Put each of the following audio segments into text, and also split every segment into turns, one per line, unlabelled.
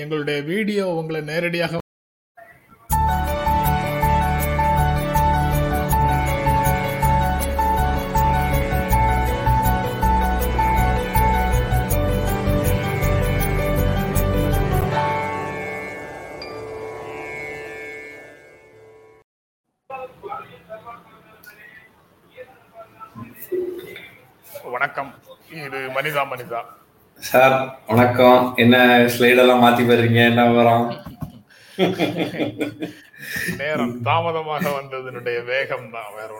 எங்களுடைய வீடியோ உங்களை நேரடியாக வணக்கம். இது மனிதா மனிதா.
சார் வணக்கம். என்ன ஸ்லைடெல்லாம் மாத்தி போடுறீங்க என்ன விவரம்?
நேரம் தாமதமாக வந்ததனுடைய வேகம் தான் வேற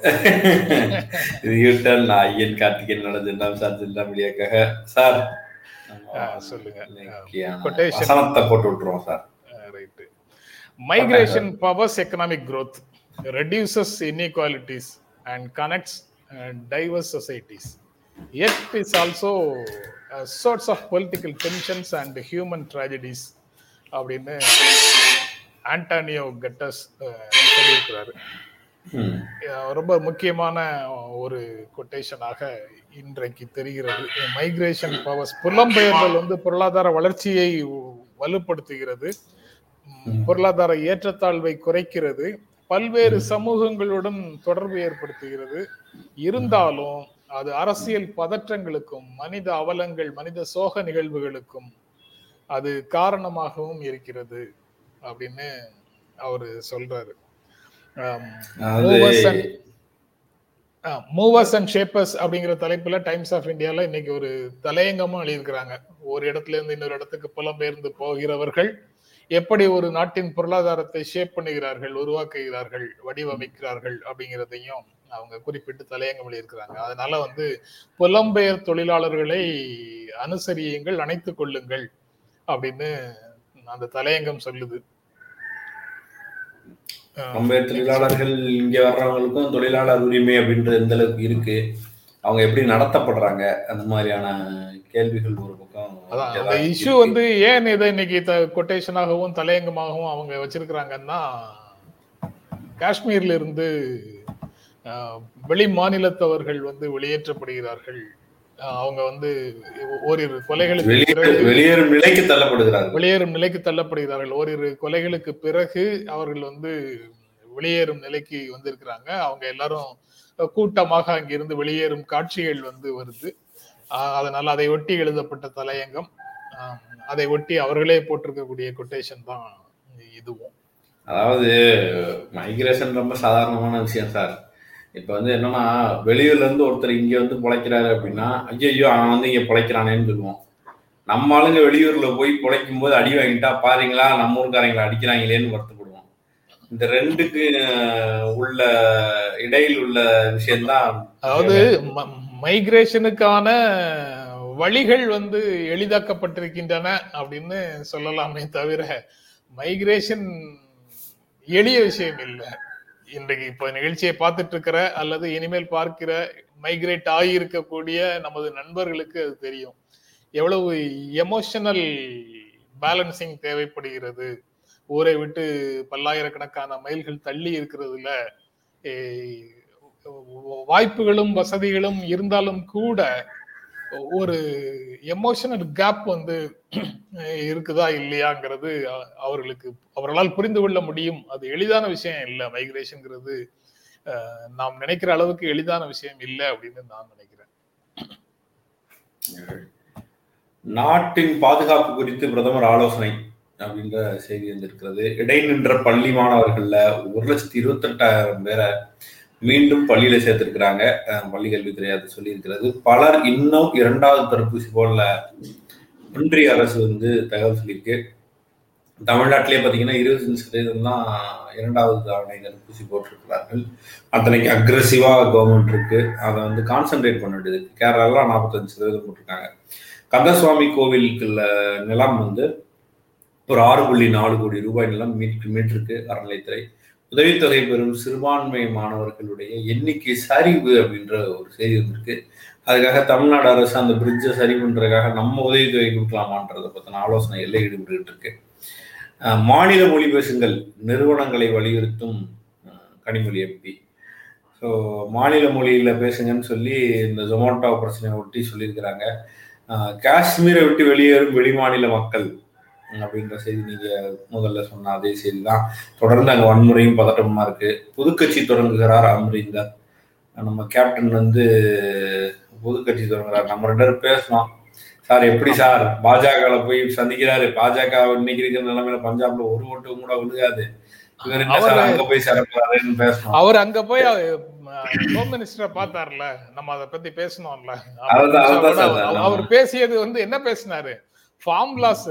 யூட்டன் நான் ஐயன் கார்த்திகேயன் நடந்துட்டாம் சார் ஜில்லா மீடியாக்காக சார்
சொல்லுங்க.
போட்டு விட்டுருவோம் sir.
Right migration powers economic growth reduces inequalities and connects uh, diverse societies. Yet is source of political tensions and human tragedies அப்படின்னு ஆண்டனியோ கட்டஸ் சொல்லியிருக்கிறாரு.
ம்.
அஹ் ரொம்ப முக்கியமான ஒரு கொட்டேஷனாக இன்றைக்கு தெரிகிறது. மைக்ரேஷன் பவர்ஸ் புலம்பெயர்தல் வந்து பொருளாதார வளர்ச்சியை வலுப்படுத்துகிறது. பொருளாதார ஏற்றத்தாழ்வை குறைக்கிறது. பல்வேறு சமூகங்களுடன் தொடர்பு ஏற்படுத்துகிறது. இருந்தாலும் அது அரசியல் பதற்றங்களுக்கும் மனித அவலங்கள் மனித சோக நிகழ்வுகளுக்கும் அது காரணமாகவும் இருக்கிறது அப்படின்னு அவரு சொல்றாரு. மூவர்ஸ் அண்ட் ஷேப்பர்ஸ் அப்படிங்கிற தலைப்புல டைம்ஸ் ஆஃப் இந்தியால இன்னைக்கு ஒரு தலையங்கமும் எழுதியிருக்கிறாங்க. ஒரு இடத்துல இருந்து இன்னொரு இடத்துக்கு புலம்பெயர்ந்து போகிறவர்கள் எப்படி ஒரு நாட்டின் பொருளாதாரத்தை ஷேப் பண்ணுகிறார்கள் உருவாக்குகிறார்கள் வடிவமைக்கிறார்கள் அப்படிங்கிறதையும் அவங்க குறிப்பிட்டு தலையங்கம் எழுதியிருக்கிறாங்க அதனால வந்து புலம்பெயர் தொழிலாளர்களை அனுசரியுங்கள் அணைத்துக் கொள்ளுங்கள் அப்படின்னு அந்த தலையங்கம் சொல்லுது.
ரொம்ப தொழிலாளர்கள் இங்க வர்றவங்களுக்கும் தொழிலாளர் உரிமை அப்படின்ற எந்த அளவுக்கு இருக்கு? அவங்க எப்படி நடத்தப்படுறாங்க? அந்த மாதிரியான கேள்விகள் ஒரு பக்கம்
அதான் அந்த இஷ்யூ. வந்து ஏன் இதை இன்னைக்கு கொட்டேஷனாகவும் தலையங்கமாகவும் அவங்க வச்சிருக்கிறாங்கன்னா காஷ்மீர்ல இருந்து வெளி மாநிலத்தவர்கள் வந்து வெளியேற்றப்படுகிறார்கள். அவங்க வந்து ஓரிரு கொலைகளுக்கு
வெளியேறும் நிலைக்கு தள்ளப்படுகிறார்கள்
வெளியேறும் நிலைக்கு தள்ளப்படுகிறார்கள். ஓரிரு கொலைகளுக்கு பிறகு அவர்கள் வந்து வெளியேறும் நிலைக்கு வந்திருக்கிறாங்க. அவங்க எல்லாரும் கூட்டமாக அங்கிருந்து வெளியேறும் காட்சிகள் வந்து வருது. அதனால அதை ஒட்டி எழுதப்பட்ட தலையங்கம் அதை ஒட்டி அவர்களே போட்டிருக்கக்கூடிய கொட்டேஷன் தான் இதுவும்.
அதாவது மைக்ரேஷன் ரொம்ப சாதாரணமான விஷயம் சார். இப்போ வந்து என்னன்னா வெளியூர்ல இருந்து ஒருத்தர் இங்க வந்து பிழைக்கிறாரு அப்படின்னா ஐயோ அவன் வந்து இங்க பிழைக்கிறானேன்னு சொல்லுவோம். நம்ம ஆளுங்க வெளியூர்ல போய் பிழைக்கும் போது அடி வாங்கிட்டா பாருங்களா நம்ம ஊருக்காரங்களை அடிக்கிறாங்களேன்னு வருத்தப்படுவோம். இந்த ரெண்டுக்கு உள்ள இடையில் உள்ள விஷயம்தான்
அதாவது மைக்ரேஷனுக்கான வழிகள் வந்து எளிதாக்கப்பட்டிருக்கின்றன அப்படின்னு சொல்லலாமே தவிர மைக்ரேஷன் எளிய விஷயம் இல்லை. இன்றைக்கு இப்போ நிகழ்ச்சியை பார்த்துட்டு இருக்கிற அல்லது இனிமேல் பார்க்கிற மைக்ரேட் ஆகியிருக்கக்கூடிய நமது நண்பர்களுக்கு அது தெரியும். எவ்வளவு எமோஷனல் பேலன்சிங் தேவைப்படுகிறது. ஊரை விட்டு பல்லாயிரக்கணக்கான மைல்கள் தள்ளி இருக்கிறதுல வாய்ப்புகளும் வசதிகளும் இருந்தாலும் கூட ஒரு எமோஷனல் கேப் வந்து இருக்குதா இல்லையாங்கிறது அவர்களுக்கு அவர்களால் புரிந்து கொள்ள முடியும். அது எளிதான விஷயம் இல்லை. மைக்ரேஷன்ங்கிறது அஹ், நாம் நினைக்கிற அளவுக்கு எளிதான விஷயம் இல்லை அப்படின்னு நான் நினைக்கிறேன்.
நாட்டின் பாதுகாப்பு குறித்து பிரதமர் ஆலோசனை அப்படின்ற செய்தி வந்திருக்கிறது. இடைநின்ற பள்ளி மாணவர்கள்ல ஒரு லட்சத்தி இருபத்தெட்டாயிரம் பேரை மீண்டும் பள்ளியில சேர்த்திருக்கிறாங்க. பள்ளி கல்வித்துறை அது சொல்லியிருக்கிறது. பலர் இன்னும் இரண்டாவது தடுப்பூசி போடல. ஒன்றிய அரசு வந்து தகவல் சொல்லியிருக்கு. தமிழ்நாட்டிலே பார்த்தீங்கன்னா இருபத்தஞ்சு சதவீதம் தான் இரண்டாவது தவணை தடுப்பூசி போட்டிருக்கிறார்கள். அத்தனைக்கு அக்ரெசிவா கவர்மெண்ட் இருக்கு. அதை வந்து கான்சென்ட்ரேட் பண்ண வேண்டியது இருக்கு. நாற்பத்தஞ்சு சதவீதம் போட்டிருக்காங்க. கந்தசுவாமி கோவிலுக்குள்ள நிலம் வந்து ஒரு ஆறு புள்ளி நாலு கோடி ரூபாய் நிலம் மீட் மீட்டிருக்கு அறநிலைத்துறை உதவித்தொகை பெறும் சிறுபான்மை மாணவர்களுடைய எண்ணிக்கை சரிவு அப்படின்ற ஒரு செய்தி வந்திருக்கு. அதுக்காக தமிழ்நாடு அரசு அந்த பிரிட்ஜை சரி பண்ணுறதுக்காக நம்ம உதவித்தொகை கொடுக்கலாமான்றதை பற்றின ஆலோசனை எல்லாம் ஈடுபட்டு இருக்கு. மாநில மொழி பேசுங்கள் நிறுவனங்களை வலியுறுத்தும் கனிமொழி எம்பி ஸோ மாநில மொழியில் பேசுங்கன்னு சொல்லி இந்த ஜொமோட்டோ பிரச்சனையை ஒட்டி சொல்லியிருக்கிறாங்க. காஷ்மீரை விட்டு வெளியேறும் வெளிமாநில மக்கள் அப்படின்ற செய்தி நீங்க முதல்ல சொன்ன அதே செய்தி தான் தொடர்ந்து அங்க வன்முறையும் பதட்டமா இருக்கு. புதுக்கட்சி தொடங்குகிறார் அமரீந்தர். நம்ம கேப்டன் வந்து புதுக்கட்சி தொடங்குறார். நம்ம ரெண்டு பேரும் பேசணும். சார் எப்படி சார்? பாஜக போய் சந்திக்கிறாரு. பாஜக இன்னைக்கு இருக்கிற நிலைமையில பஞ்சாப்ல ஒரு ஓட்டு கூட விழுகாது. இவர் என்ன சார்
அவரு-
அங்க போய் சிறப்பாருன்னு பேசணும்.
அவர் அங்க போய் ஹோம் மினிஸ்டரை பார்த்தார்ல நம்ம அதை பத்தி பேசணும்ல. அவர் பேசியது வந்து என்ன பேசினாரு? ஃபார்ம் லாஸ்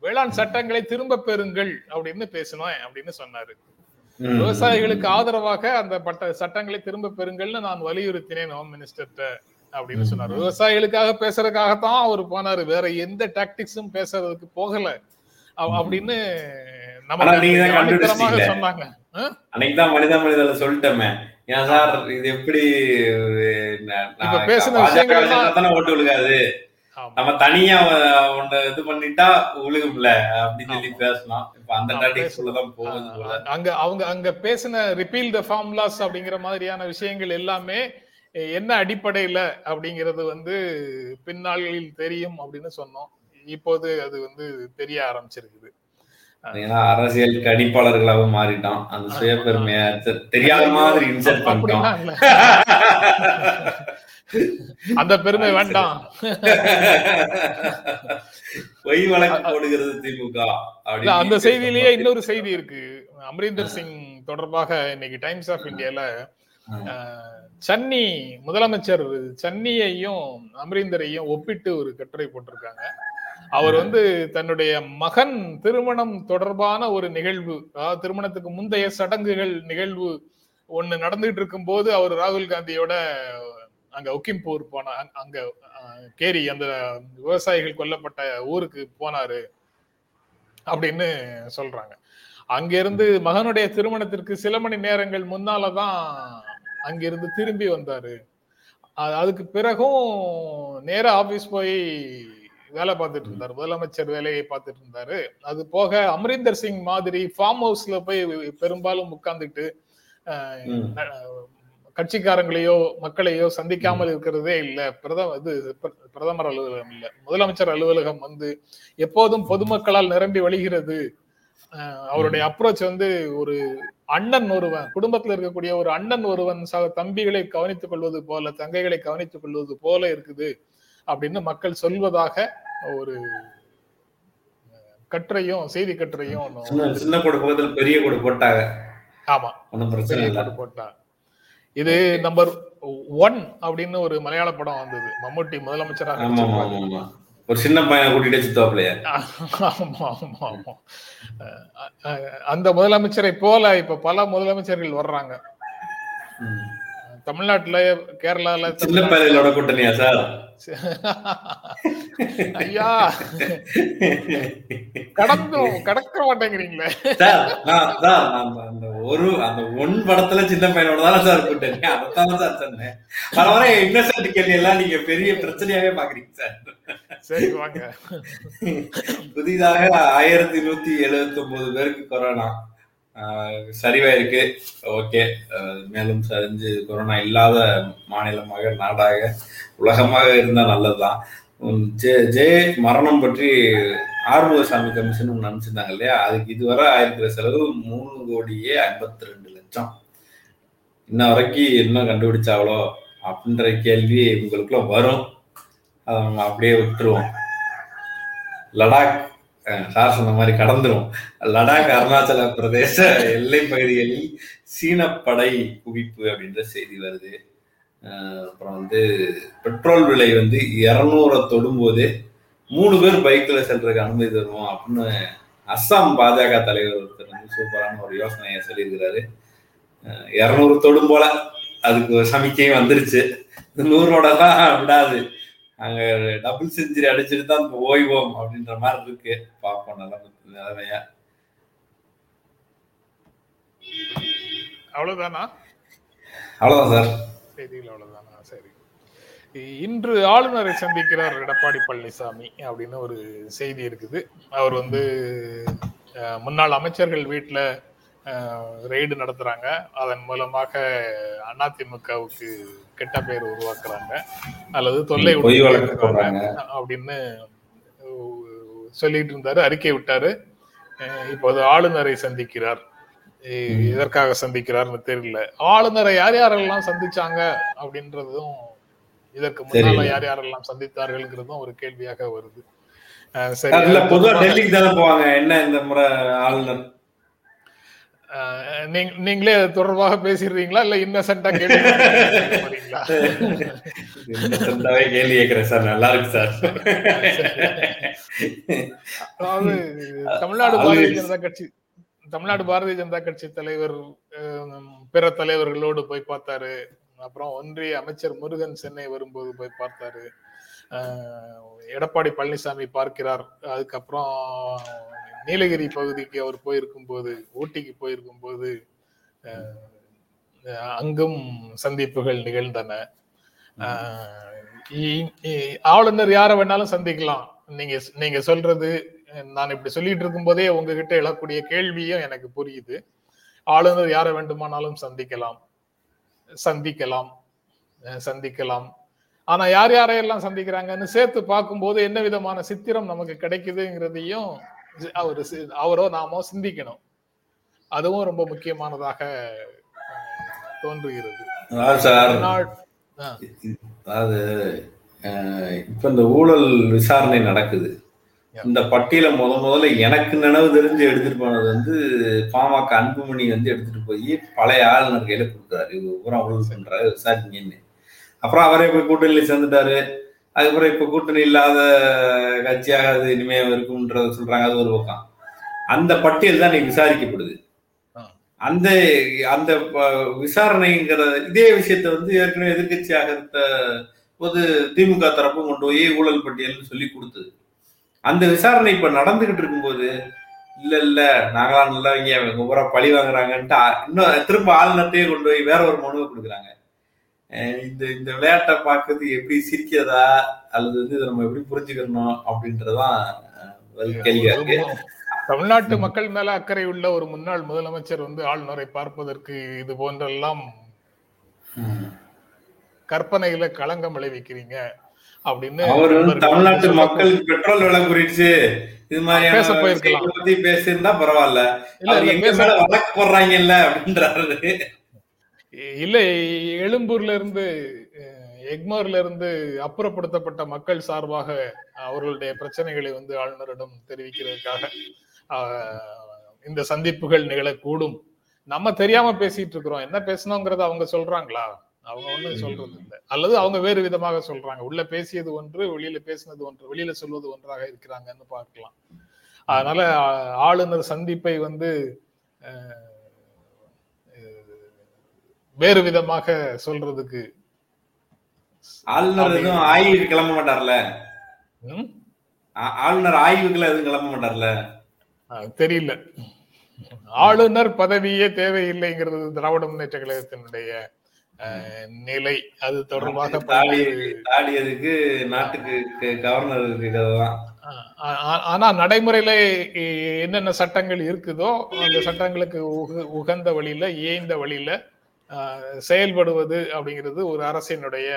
வேளாண் சட்டங்களை திரும்ப பெறுங்கள் அப்படின்னு பேசணும் அப்படின்னு சொன்னாரு. விவசாயிகளுக்கு ஆதரவாக அந்த பட்ட சட்டங்களை திரும்ப பெறுங்கள்னு நான் வலியுறுத்தினேன் ஹோம் மினிஸ்டர்கிட்ட அப்படின்னு. சொன்னாரு விவசாயிகளுக்காக பேசுறதுக்காகத்தான் அவர் போனாரு வேற எந்த டாக்டிக்ஸும் பேசுறதுக்கு போகல. அப்படின்னு நம்ம. சொன்னாங்க
அன்னைக்குதான் மனித மனிதல சொல்லிட்டோமே ஏன் சார் இது எப்படி
பேசின விஷயங்கள்
ஓட்டு விழுகாது. நம்ம தனியா ஒண்ணு இது பண்ணிட்டா விழுகும்ல அப்படின்னு சொல்லி. பேசலாம். இப்ப அந்த
ஆமா,
டாட்டிக்ஸ்
பேசலாம்.
தான் போகுது
அங்க அவங்க அங்க பேசின ரிப்பீல் த ஃபார்முலாஸ் அப்படிங்கிற மாதிரியான விஷயங்கள் எல்லாமே என்ன அடிப்படையில அப்படிங்கிறது வந்து பின்னாளில் தெரியும் அப்படின்னு சொன்னோம். இப்போது அது வந்து தெரிய ஆரம்பிச்சிருக்குது.
ஏன்னா அரசியல் கணிப்பாளர்களாகவும் மாறிட்டான் அந்த சுய பெருமைய தெ- தெரியாத மாதிரி இன்சர்ட் பண்ணிட்டோம்.
அந்த பெருமை வேண்டாம்.
பொய் வழக்கு போடுகிறது திமுக
அந்த செய்தியிலேயே இன்னொரு செய்தி இருக்கு. அமரீந்தர் சிங் தொடர்பாக இன்னைக்கு டைம்ஸ் ஆஃப் இந்தியால சன்னி முதலமைச்சர் சன்னியையும் அமரீந்தரையும் ஒப்பிட்டு ஒரு கட்டுரை போட்டிருக்காங்க. அவர் வந்து தன்னுடைய மகன் திருமணம் தொடர்பான ஒரு நிகழ்வு அதாவது திருமணத்துக்கு முந்தைய சடங்குகள் நிகழ்வு ஒண்ணு நடந்துட்டு இருக்கும்போது அவர் ராகுல் காந்தியோட அங்க ஒக்கிம்பூர் போன அங்க- கேரி அந்த விவசாயிகள் கொல்லப்பட்ட ஊருக்கு போனாரு அப்படின்னு சொல்றாங்க. அங்கிருந்து மகனுடைய திருமணத்திற்கு சில மணி நேரங்கள் முன்னாலதான் அங்கிருந்து திரும்பி வந்தாரு. அதுக்கு பிறகும் நேரா ஆபீஸ் போய் வேலை பார்த்துட்டு இருந்தாரு. முதலமைச்சர் வேலையை பார்த்துட்டு இருந்தாரு. அது போக அமரீந்தர் சிங் மாதிரி ஃபார்ம் ஹவுஸ்ல போய் பெரும்பாலும் உட்கார்ந்துட்டு கட்சிக்காரங்களையோ மக்களையோ சந்திக்காமல் இருக்கிறதே இல்ல. பிரதம இது பிர- பிரதமர் அலுவலகம் இல்ல. முதலமைச்சர் அலுவலகம் வந்து எப்போதும் பொதுமக்களால் நிரம்பி வழிகிறது. அவருடைய அப்ரோச் வந்து ஒரு அண்ணன் ஒருவன் குடும்பத்துல இருக்கக்கூடிய ஒரு அண்ணன் ஒருவன் தம்பிகளை கவனித்துக் கொள்வது போல தங்கைகளை கவனித்துக் கொள்வது போல இருக்குது. அப்படின்னு மக்கள் சொல்வதாக ஒரு கட்டுரையும் செய்தி கட்டுரையும்
சின்ன கோடு பக்கத்துல பெரிய கோடு போட்டாங்க.
ஆமா. பெரிய
இல்லை.
கட்டு போட்டா இது நம்பர் ஒன் அப்படின்னு ஒரு மலையாள படம் வந்தது. மம்முட்டி முதலமைச்சராக
ஒரு சின்ன பையனை கூட்டிட்டு
அந்த முதலமைச்சரை போல இப்ப பல முதலமைச்சர்கள் வர்றாங்க. தமிழ்நாட்டுல கேரளால
சின்ன பையனோட கூட்டணியா சார்?
ஐயா கடந்தும் கடக்க மாட்டேங்கிறீங்களே.
சார் நான் அந்த ஒரு அந்த ஒன் படத்துல சின்ன பையனோட தானே சார் கூட்டணி. அதைத்தானே சார் சொன்னேன். வர வர இன்னசென்ட் கேள்வி எல்லாம் நீங்க பெரிய பிரச்சனையாவே பாக்குறீங்க சார்.
சரி வாங்க.
புதிதாக ஆயிரத்தி நூத்தி எழுபத்தி ஒன்பது பேருக்கு கொரோனா சரிவாயிருக்கு ஓகே. மேலும் சரிஞ்சு கொரோனா இல்லாத மாநிலமாக நாடாக உலகமாக இருந்தா நல்லதுதான். உம் ஜே ஜே மரணம் பற்றி ஆறுமுகசாமி கமிஷன் ஒன்று அனுப்பிச்சிருந்தாங்க இல்லையா? அதுக்கு இதுவரை ஆயிருக்கிற செலவு மூணு கோடியே ஐம்பத்தி ரெண்டு லட்சம். இன்ன வரைக்கும் என்ன கண்டுபிடிச்சாங்களோ அப்படின்ற கேள்வி உங்களுக்குள்ள வரும். அதை நம்ம அப்படியே விட்டுருவோம். லடாக் சார் சொன்ன மாதிரி கடந்துரும். லடாக் அருணாச்சல பிரதேச எல்லை பகுதிகளில் சீன படை குவிப்பு அப்படின்ற செய்தி வருது. அப்புறம் வந்து பெட்ரோல் விலை வந்து இரநூறை தொடும்போது மூணு பேர் பைக்கில் செல்றதுக்கு அனுமதி தருவோம் அப்படின்னு அஸ்ஸாம் பாஜக தலைவர் ஒருத்தர் வந்து சூப்பரான ஒரு யோசனையை சொல்லியிருக்கிறாரு. இரநூறு தொடும் போல அதுக்கு ஒரு சமிக்கையும் வந்துருச்சு. நூறோட தான் விடாது. அங்க டபுள் செஞ்சுரி அடிச்சுட்டு தான் ஓய்வோம் அப்படின்ற மாதிரி இருக்கு. பார்ப்போம் நிலைமை நிலைமையா.
அவ்வளவுதானா?
அவ்வளவுதான் சார்.
செய்திகள் அவ்வளவுதானா? சரி. இன்று ஆளுநரை சந்திக்கிறார் எடப்பாடி பழனிசாமி அப்படின்னு ஒரு செய்தி இருக்குது. அவர் வந்து முன்னாள் அமைச்சர்கள் வீட்டுல ரெய்டு நடத்துறாங்க. அதன் மூலமாக அதிமுகவுக்கு கெட்ட பெயர் உருவாக்குறாங்க. அல்லது தொல்லை அப்படின்னு சொல்லிட்டு இருந்தாரு அறிக்கை விட்டாரு. இப்போது ஆளுநரை சந்திக்கிறார். எதற்காக சந்திக்கிறார்னு தெரியல. ஆளுநரை யார் யாரெல்லாம் சந்திச்சாங்க அப்படின்றதும் இதற்கு முன்னால. யார் யாரெல்லாம் சந்தித்தார்கள்ங்கிறதும் ஒரு கேள்வியாக வருது. சரி
பொதுவா டெல்லிக்கு தானே போவாங்க. என்ன இந்த முறை ஆளுநர்?
நீங்களே தொடர்பாக பேசிடுறீங்களா? இல்ல இன்னசென்டா கேள்வி
இன்னசென்ட்டாவே கேள்வி கேட்கிறேன் சார். நல்லா இருக்கு சார்.
அதாவது தமிழ்நாடு பாரதிய ஜனதா கட்சி தமிழ்நாடு பாரதிய ஜனதா கட்சி தலைவர் பிற தலைவர்களோடு போய் பார்த்தாரு. அப்புறம் ஒன்றிய அமைச்சர் முருகன் சென்னை வரும்போது போய் பார்த்தாரு. எடப்பாடி பழனிசாமி பார்க்கிறார். அதுக்கப்புறம் நீலகிரி பகுதிக்கு அவர் போயிருக்கும் போது ஊட்டிக்கு போயிருக்கும் போது அங்கும் சந்திப்புகள் நிகழ்ந்தன. இ- இ- ஆளுநர் யாரை வேணாலும் சந்திக்கலாம். நீங்க நீங்க சொல்றது நான் இப்படி சொல்லிட்டு இருக்கும் போதே உங்ககிட்ட எழக்கூடிய கேள்வியும் எனக்கு புரியுது. ஆளுநர் யாரை வேண்டுமானாலும் சந்திக்கலாம். சந்திக்கலாம். சந்திக்கலாம். ஆனா யார் யாரையெல்லாம் சந்திக்கிறாங்கன்னு சேர்த்து பார்க்கும்போது என்ன விதமான சித்திரம் நமக்கு கிடைக்குதுங்கிறதையும் அவர் அவரோ நாமோ சிந்திக்கணும். அதுவும் ரொம்ப முக்கியமானதாக தோன்றுகிறது.
அதாவது இப்ப இந்த ஊழல் விசாரணை நடக்குது. இந்த பட்டியலை முத முதல்ல எனக்கு நினைவு தெரிஞ்சு எடுத்துட்டு போனது வந்து பாமக அன்புமணி வந்து எடுத்துட்டு போய் பழைய ஆளுநர் கையில கொடுக்குறாரு இது பூரா ஊழல் பண்றாரு விசாரிங்கன்னு. அப்புறம் அவரே போய் கூட்டணியில சேர்ந்துட்டாரு. அதுக்கப்புறம் இப்ப கூட்டணி இல்லாத கட்சியாக அது இனிமே இருக்கும்ன்றத சொல்றாங்க. அது ஒரு பக்கம். அந்த பட்டியல் தான் இன்னைக்கு விசாரிக்கப்படுது. அந்த அந்த விசாரணைங்கிற இதே விஷயத்த வந்து ஏற்கனவே எதிர்கட்சியாக இருந்த போது திமுக தரப்பு கொண்டு போய் ஊழல் பட்டியல்னு சொல்லி கொடுத்தது. அந்த விசாரணை இப்ப நடந்துகிட்டு இருக்கும்போது இல்ல இல்ல நாங்களாம் நல்லவங்க இவங்க பூரா பழி வாங்குறாங்கன்ட்டு இன்னும் திரும்ப ஆளுநர்கிட்டயே கொண்டு போய் வேற ஒரு மனுவை கொடுக்குறாங்க. இந்த இந்த விளையாட்டை பார்க்கறது எப்படி சிரிக்கிறதா? அல்லது வந்து இதை நம்ம எப்படி புரிஞ்சுக்கணும் அப்படின்றதான் கேள்வியா இருக்கு
தமிழ்நாட்டு மக்கள் மேல அக்கறை உள்ள ஒரு முன்னாள் முதலமைச்சர் வந்து ஆளுநரை பார்ப்பதற்கு இது போன்றெல்லாம் கற்பனையில களங்கம் விளைவிக்கிறீங்க அப்படின்னு
தமிழ்நாட்டு மக்களுக்கு பெட்ரோல் விலை குறிச்சு இது
பேச
மாதிரியான
போயிருக்கலாம்.
பத்தி பேசியிருந்தா பரவாயில்ல.
இல்ல,
எங்க
பேச-
மேல வழக்கு போடுறாங்கல்ல அப்படின்றாரு.
இல்லை எழும்பூர்ல இருந்து எக்மோர்ல இருந்து அப்புறப்படுத்தப்பட்ட மக்கள் சார்பாக அவர்களுடைய பிரச்சனைகளை வந்து ஆளுநரிடம் தெரிவிக்கிறதுக்காக இந்த சந்திப்புகள் நிகழக்கூடும். நம்ம தெரியாம பேசிட்டு இருக்கிறோம். என்ன பேசணுங்கிறத அவங்க சொல்றாங்களா? அவங்க ஒண்ணு சொல்றது இல்லை. அல்லது அவங்க வேறு விதமாக சொல்றாங்க. உள்ள பேசியது ஒன்று வெளியில பேசினது ஒன்று வெளியில சொல்வது ஒன்றாக இருக்கிறாங்கன்னு பார்க்கலாம். அதனால ஆளுநர் சந்திப்பை வந்து அஹ், வேறு விதமாக சொல்றதுக்கு
ஆளுநர் எதுவும் ஆய்வுக்கு கிளம்ப மாட்டார்ல? ஆளுநர் ஆய்வுக்குள்ள எதுவும் கிளம்ப மாட்டார்ல?
தெரியல. ஆளுநர் பதவியே தேவையில்லைங்கிறது திராவிட முன்னேற்ற கழகத்தினுடைய நிலை. அது தொடர்பாக
தாடியதுக்கு நாட்டுக்கு க- கவர்னர் இருக்கு கதை தான்
ஆ- ஆ- ஆனா நடைமுறையில என்னென்ன சட்டங்கள் இருக்குதோ அந்த சட்டங்களுக்கு உக- உகந்த வழியில ஏய்ந்த வழியில செயல்படுவது அப்படிங்கிறது ஒரு அரசினுடைய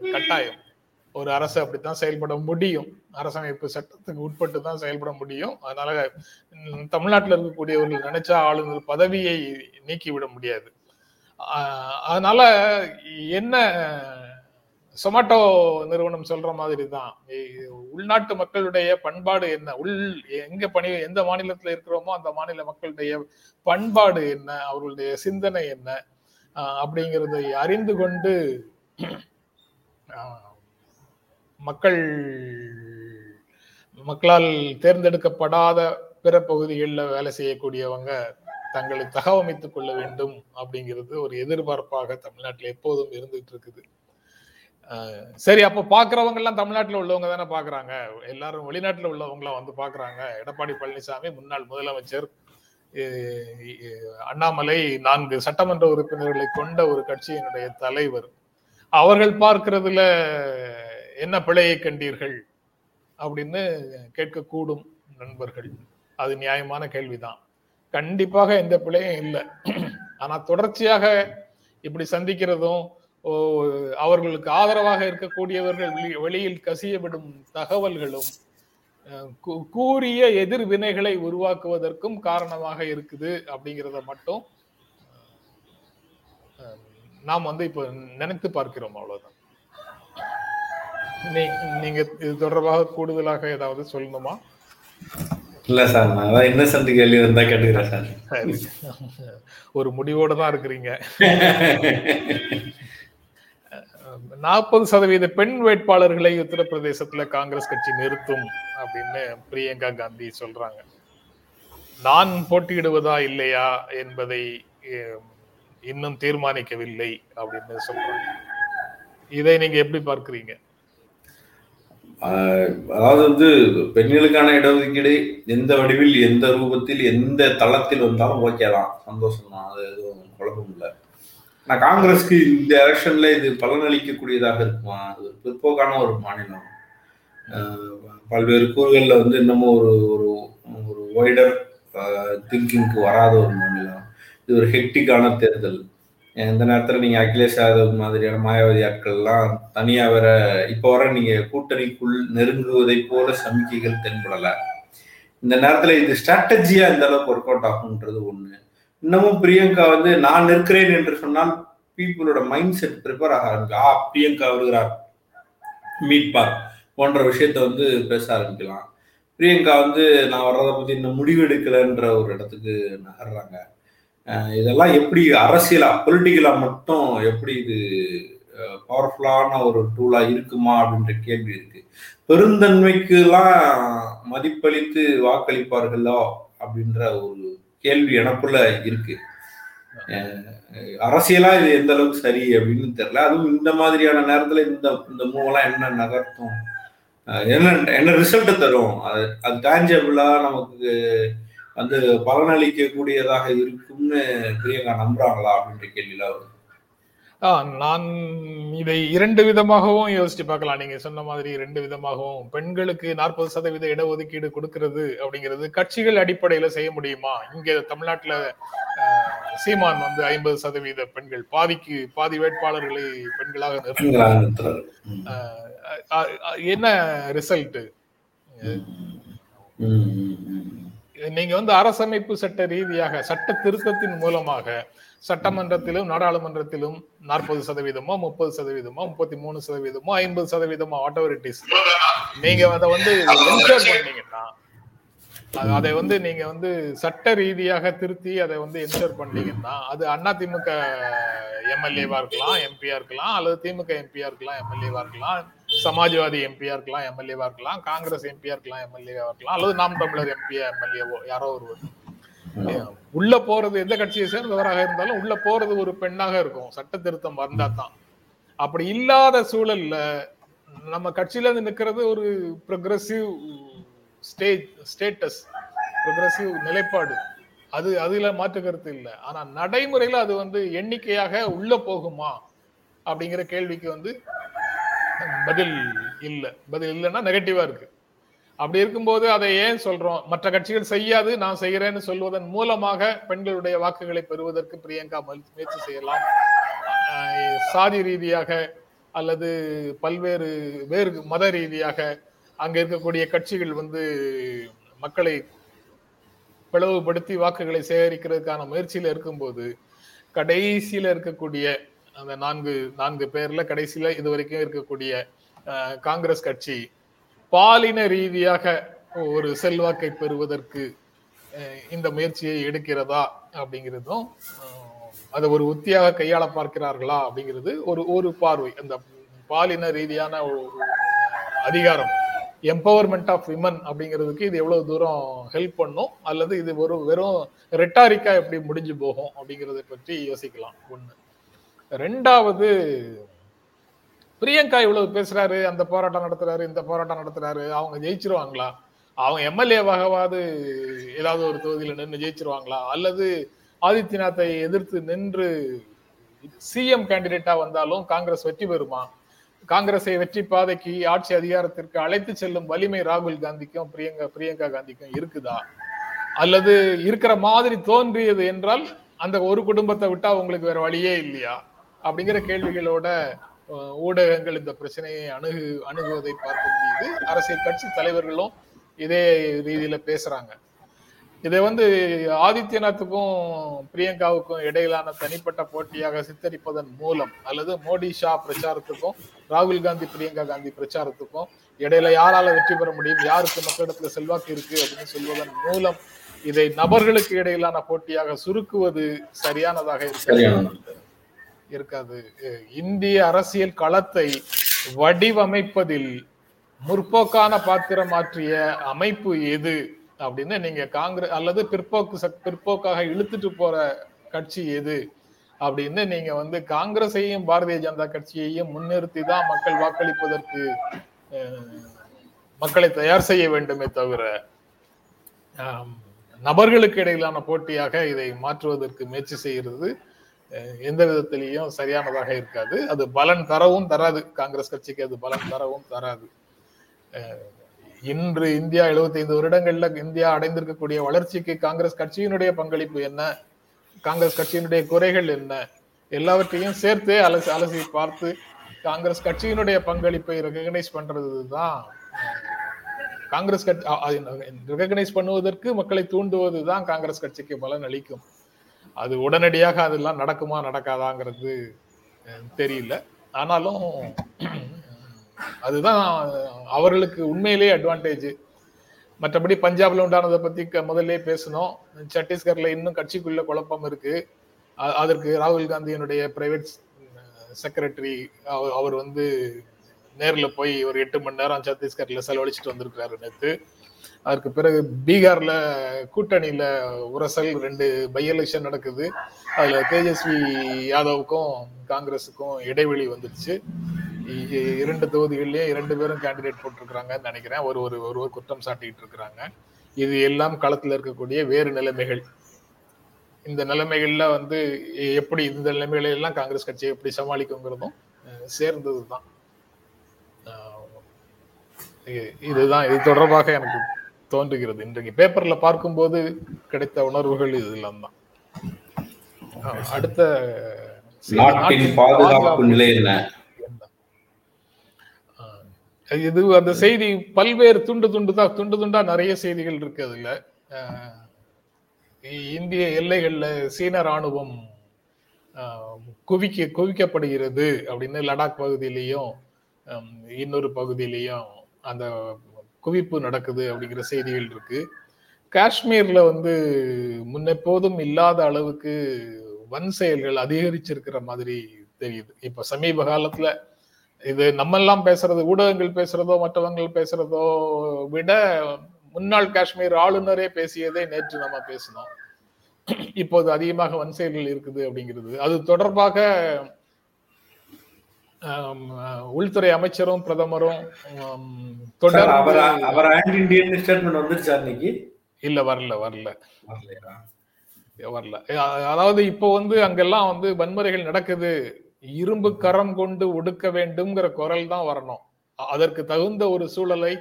கட்டாயம். ஒரு அரசு அப்படித்தான் செயல்பட முடியும். அரசமைப்பு சட்டத்துக்கு உட்பட்டு தான் செயல்பட முடியும். அதனால தமிழ்நாட்டில் இருக்கக்கூடியவர்கள் நினைச்சா ஆளுநர் பதவியை நீக்கிவிட முடியாது. அதனால என்ன சொமாட்டோ நிறுவனம் சொல்ற மாதிரி தான் உள்நாட்டு மக்களுடைய பண்பாடு என்ன? உள் எங்க பணி எந்த மாநிலத்துல இருக்கிறோமோ அந்த மாநில மக்களுடைய பண்பாடு என்ன? அவர்களுடைய சிந்தனை என்ன? அப்படிங்கிறதை அறிந்து கொண்டு மக்கள் மக்களால் தேர்ந்தெடுக்கப்படாத பிற பகுதிகளில் வேலை செய்யக்கூடியவங்க தங்களை தகவமைத்துக் கொள்ள வேண்டும் அப்படிங்கிறது ஒரு எதிர்பார்ப்பாக தமிழ்நாட்டில் எப்போதும் இருந்துட்டு இருக்குது. சரி அப்போ பாக்குறவங்க எல்லாம் தமிழ்நாட்டில் உள்ளவங்க தானே பாக்குறாங்க எல்லாரும் வெளிநாட்டில் உள்ளவங்களாம் வந்து பாக்குறாங்க எடப்பாடி பழனிசாமி முன்னாள் முதலமைச்சர் அண்ணாமலை நான்கு சட்டமன்ற உறுப்பினர்களை கொண்ட ஒரு கட்சியினுடைய தலைவர். அவர்கள் பார்க்கிறதுல என்ன பிழையை கண்டீர்கள்? அப்படின்னு கேட்கக்கூடும் நண்பர்கள். அது நியாயமான கேள்விதான். கண்டிப்பாக எந்த பிழையும் இல்லை. ஆனா தொடர்ச்சியாக இப்படி சந்திக்கிறதும் ஓ, அவர்களுக்கு ஆதரவாக இருக்கக்கூடியவர்கள் வெளி- வெளியில் கசியப்படும் தகவல்களும் அஹ், கூ- கூரிய எதிர்வினைகளை உருவாக்குவதற்கும் காரணமாக இருக்குது அப்படிங்கிறத மட்டும் நாம் வந்து இப்போ நினைத்து பார்க்கிறோம் அவ்வளவுதான். நீங்க இது தொடர்பாக கூடுதலாக ஏதாவது சொல்லணுமா?
இல்ல சார் நான் இன்னசென்ட் கேள்வி இருந்தா கேட்டுக்கிறேன் சரி.
ஒரு முடிவோட தான் இருக்கிறீங்க. நாற்பது சதவீத பெண் வேட்பாளர்களை உத்தரப்பிரதேசத்துல காங்கிரஸ் கட்சி நிறுத்தும் அப்படின்னு பிரியங்கா காந்தி சொல்றாங்க. நான் போட்டியிடுவதா இல்லையா என்பதை இன்னும் தீர்மானிக்கவில்லை அப்படின்னு சொல்றாங்க. இதை நீங்க எப்படி பார்க்கிறீங்க?
அதாவது வந்து பெண்களுக்கான இடஒதுக்கீடு எந்த வடிவில் எந்த ரூபத்தில் எந்த தளத்தில் வந்தாலும் ஓகே தான். சந்தோஷம் தான் அது எதுவும் குழப்பம் இல்லை. நான் காங்கிரஸ்க்கு இந்த எலெக்ஷன்ல இது பலனளிக்கக்கூடியதாக இருக்குமா? அது ஒரு பிற்போக்கான ஒரு மாநிலம். பல்வேறு கூறுகளில் வந்து இன்னமும் ஒரு ஒரு ஒரு ஒய்டர் திங்கிங்க்கு வராத ஒரு மாநிலம். இது ஒரு ஹெக்டிக்கான தேர்தல். இந்த நேரத்தில் நீங்கள் அகிலேஷ் யாதவ் மாதிரியான மாயாவதி ஆட்கள்லாம் தனியாக வர இப்போ வர நீங்கள் கூட்டணிக்குள் நெருங்குவதை போல சமிக்கைகள் தென்படலை. இந்த நேரத்தில் இது ஸ்ட்ராட்டஜியாக இந்த அளவுக்கு ஒர்க் அவுட் ஆகுன்றது ஒன்று இன்னமும் பிரியங்கா வந்து நான் நிற்கிறேன் என்று சொன்னால் பீப்புளோட மைண்ட் செட் ப்ரிப்பேர் ஆக ஆரம்பிக்கும். ஆ பிரியங்கா வருகிறார். மீட்பார் போன்ற விஷயத்த வந்து பேச ஆரம்பிக்கலாம். பிரியங்கா வந்து நான் வர்றதை பற்றி இன்னும் முடிவெடுக்கலைன்ற ஒரு இடத்துக்கு நகர்றாங்க. இதெல்லாம் எப்படி அரசியலா பொலிட்டிக்கலா மட்டும் எப்படி இது பவர்ஃபுல்லான ஒரு டூலா இருக்குமா அப்படின்ற கேள்வி இருக்கு. பெருந்தன்மைக்கெல்லாம் மதிப்பளித்து வாக்களிப்பார்களோ அப்படின்ற ஒரு கேள்வி எனக்குள்ள இருக்கு. அரசியலா இது எந்த அளவுக்கு சரி அப்படின்னு தெரியல. அதுவும் இந்த மாதிரியான நேரத்துல இந்த இந்த மூவெல்லாம் என்ன நகர்த்தும்? என்ன என்ன ரிசல்ட் தரும்? அது அது டேஞ்சபிளா நமக்கு வந்து பலனளிக்க கூடியதாக இருக்கும்னு பிரியங்கா நம்புறாங்களா அப்படின்ற கேள்வியில வருது.
நான் இதை இரண்டு விதமாகவும் யோசிச்சு பார்க்கலாம். நீங்க சொன்ன மாதிரி இரண்டு விதமாகவும். பெண்களுக்கு நாற்பது சதவீத இடஒதுக்கீடு கொடுக்கிறது அப்படிங்கிறது கட்சிகள் அடிப்படையில செய்ய முடியுமா? இங்க தமிழ்நாட்டுல சீமான் வந்து ஐம்பது சதவீத பெண்கள். பாதிக்கு பாதி வேட்பாளர்களை பெண்களாக என்ன ரிசல்ட். நீங்க வந்து அரசமைப்பு சட்ட ரீதியாக சட்ட திருத்தத்தின் மூலமாக சட்டமன்றத்திலும் நாடாளுமன்றத்திலும் நாற்பது சதவீதமோ முப்பது சதவீதமோ முப்பத்தி மூணு சதவீதமோ ஐம்பது சதவீதமோ வாட் எவர் இட் இஸ் நீங்க அதை வந்து பண்ணீங்கன்னா அது- வந்து நீங்க வந்து சட்ட ரீதியாக திருத்தி அதை வந்து என்ஷோர் பண்ணீங்கன்னா அது அதிமுக எம்எல்ஏவா இருக்கலாம் எம்பியா இருக்கலாம் அல்லது திமுக எம்பியா இருக்கலாம் எம்எல்ஏவா இருக்கலாம் சமாஜ்வாதி எம்பியா இருக்கலாம் எம்எல்ஏவா இருக்கலாம் காங்கிரஸ் எம்பியா இருக்கலாம் எம்எல்ஏவா இருக்கலாம் அல்லது நாம் தமிழர் எம்பியா எம்எல்ஏவோ யாரோ ஒருவர். உள்ள போறது எந்த கட்சியை சேர்ந்தவராக இருந்தாலும் உள்ள போறது ஒரு பெண்ணாக இருக்கும். சட்ட திருத்தம் வந்தா தான் அப்படி இல்லாத சூழல்ல நம்ம கட்சியில இருந்து நிக்கிறது ஒரு ப்ரொக்ரஸிவ் ஸ்டேஜ் ஸ்டேட்டஸ் ப்ரொக்ரஸிவ் நிலைப்பாடு. அது அதுல மாற்று கருத்து இல்லை. ஆனா நடைமுறையில அது வந்து எண்ணிக்கையாக உள்ள போகுமா அப்படிங்கிற கேள்விக்கு வந்து பதில் இல்லை. பதில் இல்லைன்னா நெகட்டிவா இருக்கு. அப்படி இருக்கும்போது அதை ஏன் சொல்றோம்? மற்ற கட்சிகள் செய்யாது நான் செய்யறேன்னு சொல்வதன் மூலமாக பெண்களுடைய வாக்குகளை பெறுவதற்கு பிரியங்கா முயற்சி முயற்சி செய்யலாம். சாதி ரீதியாக அல்லது பல்வேறு வேறு மத ரீதியாக அங்க இருக்கக்கூடிய கட்சிகள் வந்து மக்களை பிளவுபடுத்தி வாக்குகளை சேகரிக்கிறதுக்கான முயற்சியில இருக்கும்போது கடைசியில இருக்கக்கூடிய அந்த நான்கு நான்கு பேர்ல கடைசியில இது வரைக்கும் இருக்கக்கூடிய காங்கிரஸ் கட்சி பாலின ரீதியாக ஒரு செல்வாக்கை பெறுவதற்கு இந்த முயற்சியை எடுக்கிறதா அப்படிங்கிறதும் அதை ஒரு உத்தியாக கையாள பார்க்கிறார்களா அப்படிங்கிறது ஒரு ஒரு பார்வை. அந்த பாலின ரீதியான ஒரு அதிகாரம் எம்பவர்மெண்ட் ஆஃப் விமன் அப்படிங்கிறதுக்கு இது எவ்வளவு தூரம் ஹெல்ப் பண்ணும்? அல்லது இது ஒரு வெறும் ரெட்டாரிக்கா எப்படி முடிஞ்சு போகும் அப்படிங்கறத பற்றி யோசிக்கலாம். ஒண்ணு. ரெண்டாவது பிரியங்கா இவ்வளவு பேசுறாரு அந்த போராட்டம் நடத்துறாரு இந்த போராட்டம் நடத்துறாரு அவங்க ஜெயிச்சிருவாங்களா? அவங்க எம்எல்ஏவாகவாது ஏதாவது ஒரு தொகுதியில் நின்று ஜெயிச்சிருவாங்களா? அல்லது ஆதித்யநாத்தை எதிர்த்து நின்று சிஎம் கேண்டிடேட்டா வந்தாலும் காங்கிரஸ் வெற்றி பெறுமா? காங்கிரஸை வெற்றி பாதைக்கு ஆட்சி அதிகாரத்திற்கு அழைத்து செல்லும் வலிமை ராகுல் காந்திக்கும் பிரியங்கா பிரியங்கா காந்திக்கும் இருக்குதா? அல்லது இருக்கிற மாதிரி தோன்றியது என்றால் அந்த ஒரு குடும்பத்தை விட்டா உங்களுக்கு வேற வழியே இல்லையா? அப்படிங்கிற கேள்விகளோட ஊடகங்கள் இந்த பிரச்சனையை அணுகு அணுகுவதை பார்க்க முடியுது அரசியல் கட்சி தலைவர்களும் இதே ரீதியில பேசுறாங்க. இதை வந்து ஆதித்யநாத்துக்கும் பிரியங்காவுக்கும் இடையிலான தனிப்பட்ட போட்டியாக சித்தரிப்பதன் மூலம் அல்லது மோடி ஷா பிரச்சாரத்துக்கும் ராகுல் காந்தி பிரியங்கா காந்தி பிரச்சாரத்துக்கும் இடையில யாரால வெற்றி பெற முடியும் யாருக்கு மக்களிடத்துல செல்வாக்கு இருக்கு அப்படின்னு சொல்வதன் மூலம் இதை நபர்களுக்கு இடையிலான போட்டியாக சுருக்குவது சரியானதாக இருக்கிறது. இருக்காது. இந்திய அரசியல் களத்தை வடிவமைப்பதில் முற்போக்கான பாத்திரம் மாற்றிய அமைப்பு எது அப்படின்னு நீங்க காங்கிரஸ் அல்லது பிற்போக்கு பிற்போக்காக இழுத்துட்டு போற கட்சி எது அப்படின்னு நீங்க வந்து காங்கிரஸையும் பாரதிய ஜனதா கட்சியையும் முன்னிறுத்தி தான் மக்கள் வாக்களிப்பதற்கு மக்களை தயார் செய்ய வேண்டுமே தவிர நபர்களுக்கு இடையிலான போட்டியாக இதை மாற்றுவதற்கு முயற்சி செய்கிறது. எந்த விதத்திலையும் சரியானதாக இருக்காது. அது பலன் தரவும் தராது. காங்கிரஸ் கட்சிக்கு அது பலன் தரவும் தராது. இன்று இந்தியா எழுபத்தைந்து வருடங்கள்ல இந்தியா அடைந்திருக்கக்கூடிய வளர்ச்சிக்கு காங்கிரஸ் கட்சியினுடைய பங்களிப்பு என்ன? காங்கிரஸ் கட்சியினுடைய குறைகள் என்ன? எல்லாவற்றையும் சேர்த்து அலசி அலசி பார்த்து காங்கிரஸ் கட்சியினுடைய பங்களிப்பை ரெகனைஸ் பண்றதுதான் காங்கிரஸ் கட்சி ரெகனைஸ் பண்ணுவதற்கு மக்களை தூண்டுவது தான் காங்கிரஸ் கட்சிக்கு பலன் அளிக்கும். அது உடனடியாக அதெல்லாம் நடக்குமா நடக்காதாங்கிறது தெரியல. ஆனாலும் அதுதான் அவர்களுக்கு உண்மையிலேயே அட்வான்டேஜ் மற்றபடி பஞ்சாப்ல உண்டானதை பத்தி முதல்ல பேசணும். சத்தீஸ்கர்ல இன்னும் கட்சிக்குள்ள குழப்பம் இருக்கு. அதற்கு ராகுல் காந்தியினுடைய பிரைவேட் செக்ரட்டரி அவர் வந்து நேரில் போய் ஒரு எட்டு மணி நேரம் சத்தீஸ்கர்ல செலவழிச்சிட்டு வந்திருக்காரு நேற்று அதற்கு பிறகு பீகார்ல கூட்டணியில உரசல் ரெண்டு பை எலெக்ஷன் நடக்குது. அதுல தேஜஸ்வி யாதவுக்கும் காங்கிரஸுக்கும் இடைவெளி வந்துருச்சு. இரண்டு தொகுதிகள்லயும் இரண்டு பேரும் கேண்டிடேட் போட்டிருக்கிறாங்கன்னு நினைக்கிறேன். ஒரு ஒரு ஒருவர் குற்றம் சாட்டிக்கிட்டு இருக்கிறாங்க. இது எல்லாம் களத்துல இருக்கக்கூடிய வேறு நிலைமைகள். இந்த நிலைமைகள்ல வந்து எப்படி இந்த நிலைமைகளை எல்லாம் காங்கிரஸ் கட்சியை எப்படி சமாளிக்குங்கிறதும் சேர்ந்தது தான் இதுதான் இது தொடர்பாக எனக்கு தோன்றுகிறது. இன்றைக்கு பேப்பர்ல பார்க்கும்போது கிடைத்த உணர்வுகள் இதெல்லாம் தான் அடுத்த
பாதுகாப்பு நிலை என்ன?
இது அந்த செய்தி பல்வேறு துண்டு துண்டு தான் துண்டு துண்டா நிறைய செய்திகள் இருக்கு அதுல. இந்திய எல்லைகள்ல சீன ராணுவம் குவிக்க குவிக்கப்படுகிறது அப்படின்னு லடாக் பகுதியிலையும் இன்னொரு பகுதியிலையும் அந்த குவிப்பு நடக்குது அப்படிங்கிற செய்திகள் இருக்கு. காஷ்மீர்ல வந்து முன்னெப்போதும் இல்லாத அளவுக்கு வன் செயல்கள் அதிகரிச்சிருக்கிற மாதிரி தெரியுது. இப்ப சமீப காலத்துல இது நம்ம எல்லாம் பேசுறது ஊடகங்கள் பேசுறதோ மற்றவங்க பேசுறதோ விட முன்னாள் காஷ்மீர் ஆளுநரே பேசியதை நேற்று நம்ம பேசினோம். இப்போது அதிகமாக வன் செயல்கள் இருக்குது அப்படிங்கிறது. அது தொடர்பாக உள்துறை அமைச்சரும் பிரதமரும் இல்ல வரல வரல. வரல. அதாவது இப்போ வந்து அங்கெல்லாம் வந்து வன்முறைகள் நடக்குது. இரும்பு கரம் கொண்டு ஒடுக்க வேண்டும்ங்கிற குரல் தான் வரணும். அதற்கு தகுந்த ஒரு சூழலை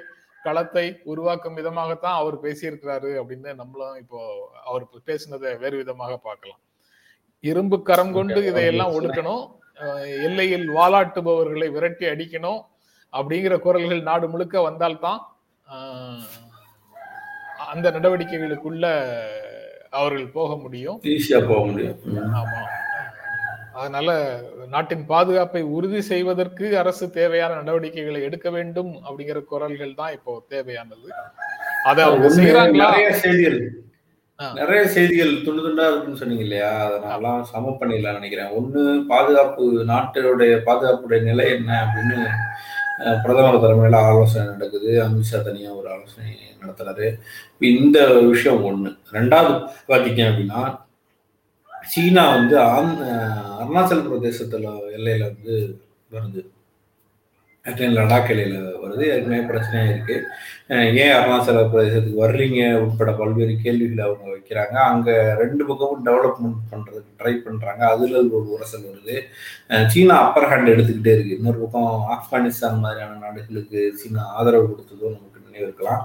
களத்தை உருவாக்கும் விதமாகத்தான் அவர் பேசியிருக்கிறாரு அப்படின்னு நம்மளும் இப்போ அவர் பேசினதை வேறு விதமாக பார்க்கலாம். இரும்பு கரம் கொண்டு இதையெல்லாம் ஒடுக்கணும். எல்லையில் வாலாட்டுபவர்களை விரட்டி அடிக்கணும் அப்படிங்கிற குரல்கள் நாடு முழுக்க வந்தால்தான் அந்த நடவடிக்கைகளுக்குள்ள அவர்கள் போக முடியும்.
ஈஸியா போக முடியும்.
ஆமா. அதனால நாட்டின் பாதுகாப்பை உறுதி செய்வதற்கு அரசு தேவையான நடவடிக்கைகளை எடுக்க வேண்டும் அப்படிங்கிற குரல்கள் தான் இப்போ தேவையானது. அதை அவங்க செய்யறாங்களா
செய்திகள். நிறைய செய்திகள் துண்டு துண்டா இருக்குன்னு சொன்னீங்க இல்லையா அதனாலாம் சம பண்ணிடலாம் நினைக்கிறேன். ஒண்ணு பாதுகாப்பு நாட்டுடைய பாதுகாப்புடைய நிலை என்ன அப்படின்னு பிரதமர் தலைமையில ஆலோசனை நடக்குது. அமித்ஷா தனியா ஒரு ஆலோசனை நடத்துறாரு. இந்த விஷயம் ஒண்ணு. ரெண்டாவது பாத்தீங்க அப்படின்னா சீனா வந்து அருணாச்சல் பிரதேசத்துல எல்லையில வந்து வருது லடாக் எல்லையில் வருது. ஏற்கனவே பிரச்சனையாக இருக்குது ஏன் அருணாச்சல பிரதேசத்துக்கு வர்றீங்க உட்பட பல்வேறு கேள்விகளை அவங்க வைக்கிறாங்க. அங்கே ரெண்டு பக்கமும் டெவலப்மெண்ட் பண்ணுறதுக்கு ட்ரை பண்ணுறாங்க அதில் ஒரு உரசல் வருது. சீனா அப்பர் ஹேண்ட் எடுத்துக்கிட்டே இருக்குது இன்னொரு பக்கம் ஆப்கானிஸ்தான் மாதிரியான நாடுகளுக்கு சீனா ஆதரவு கொடுத்ததும் நமக்கு நினைவு இருக்கலாம்.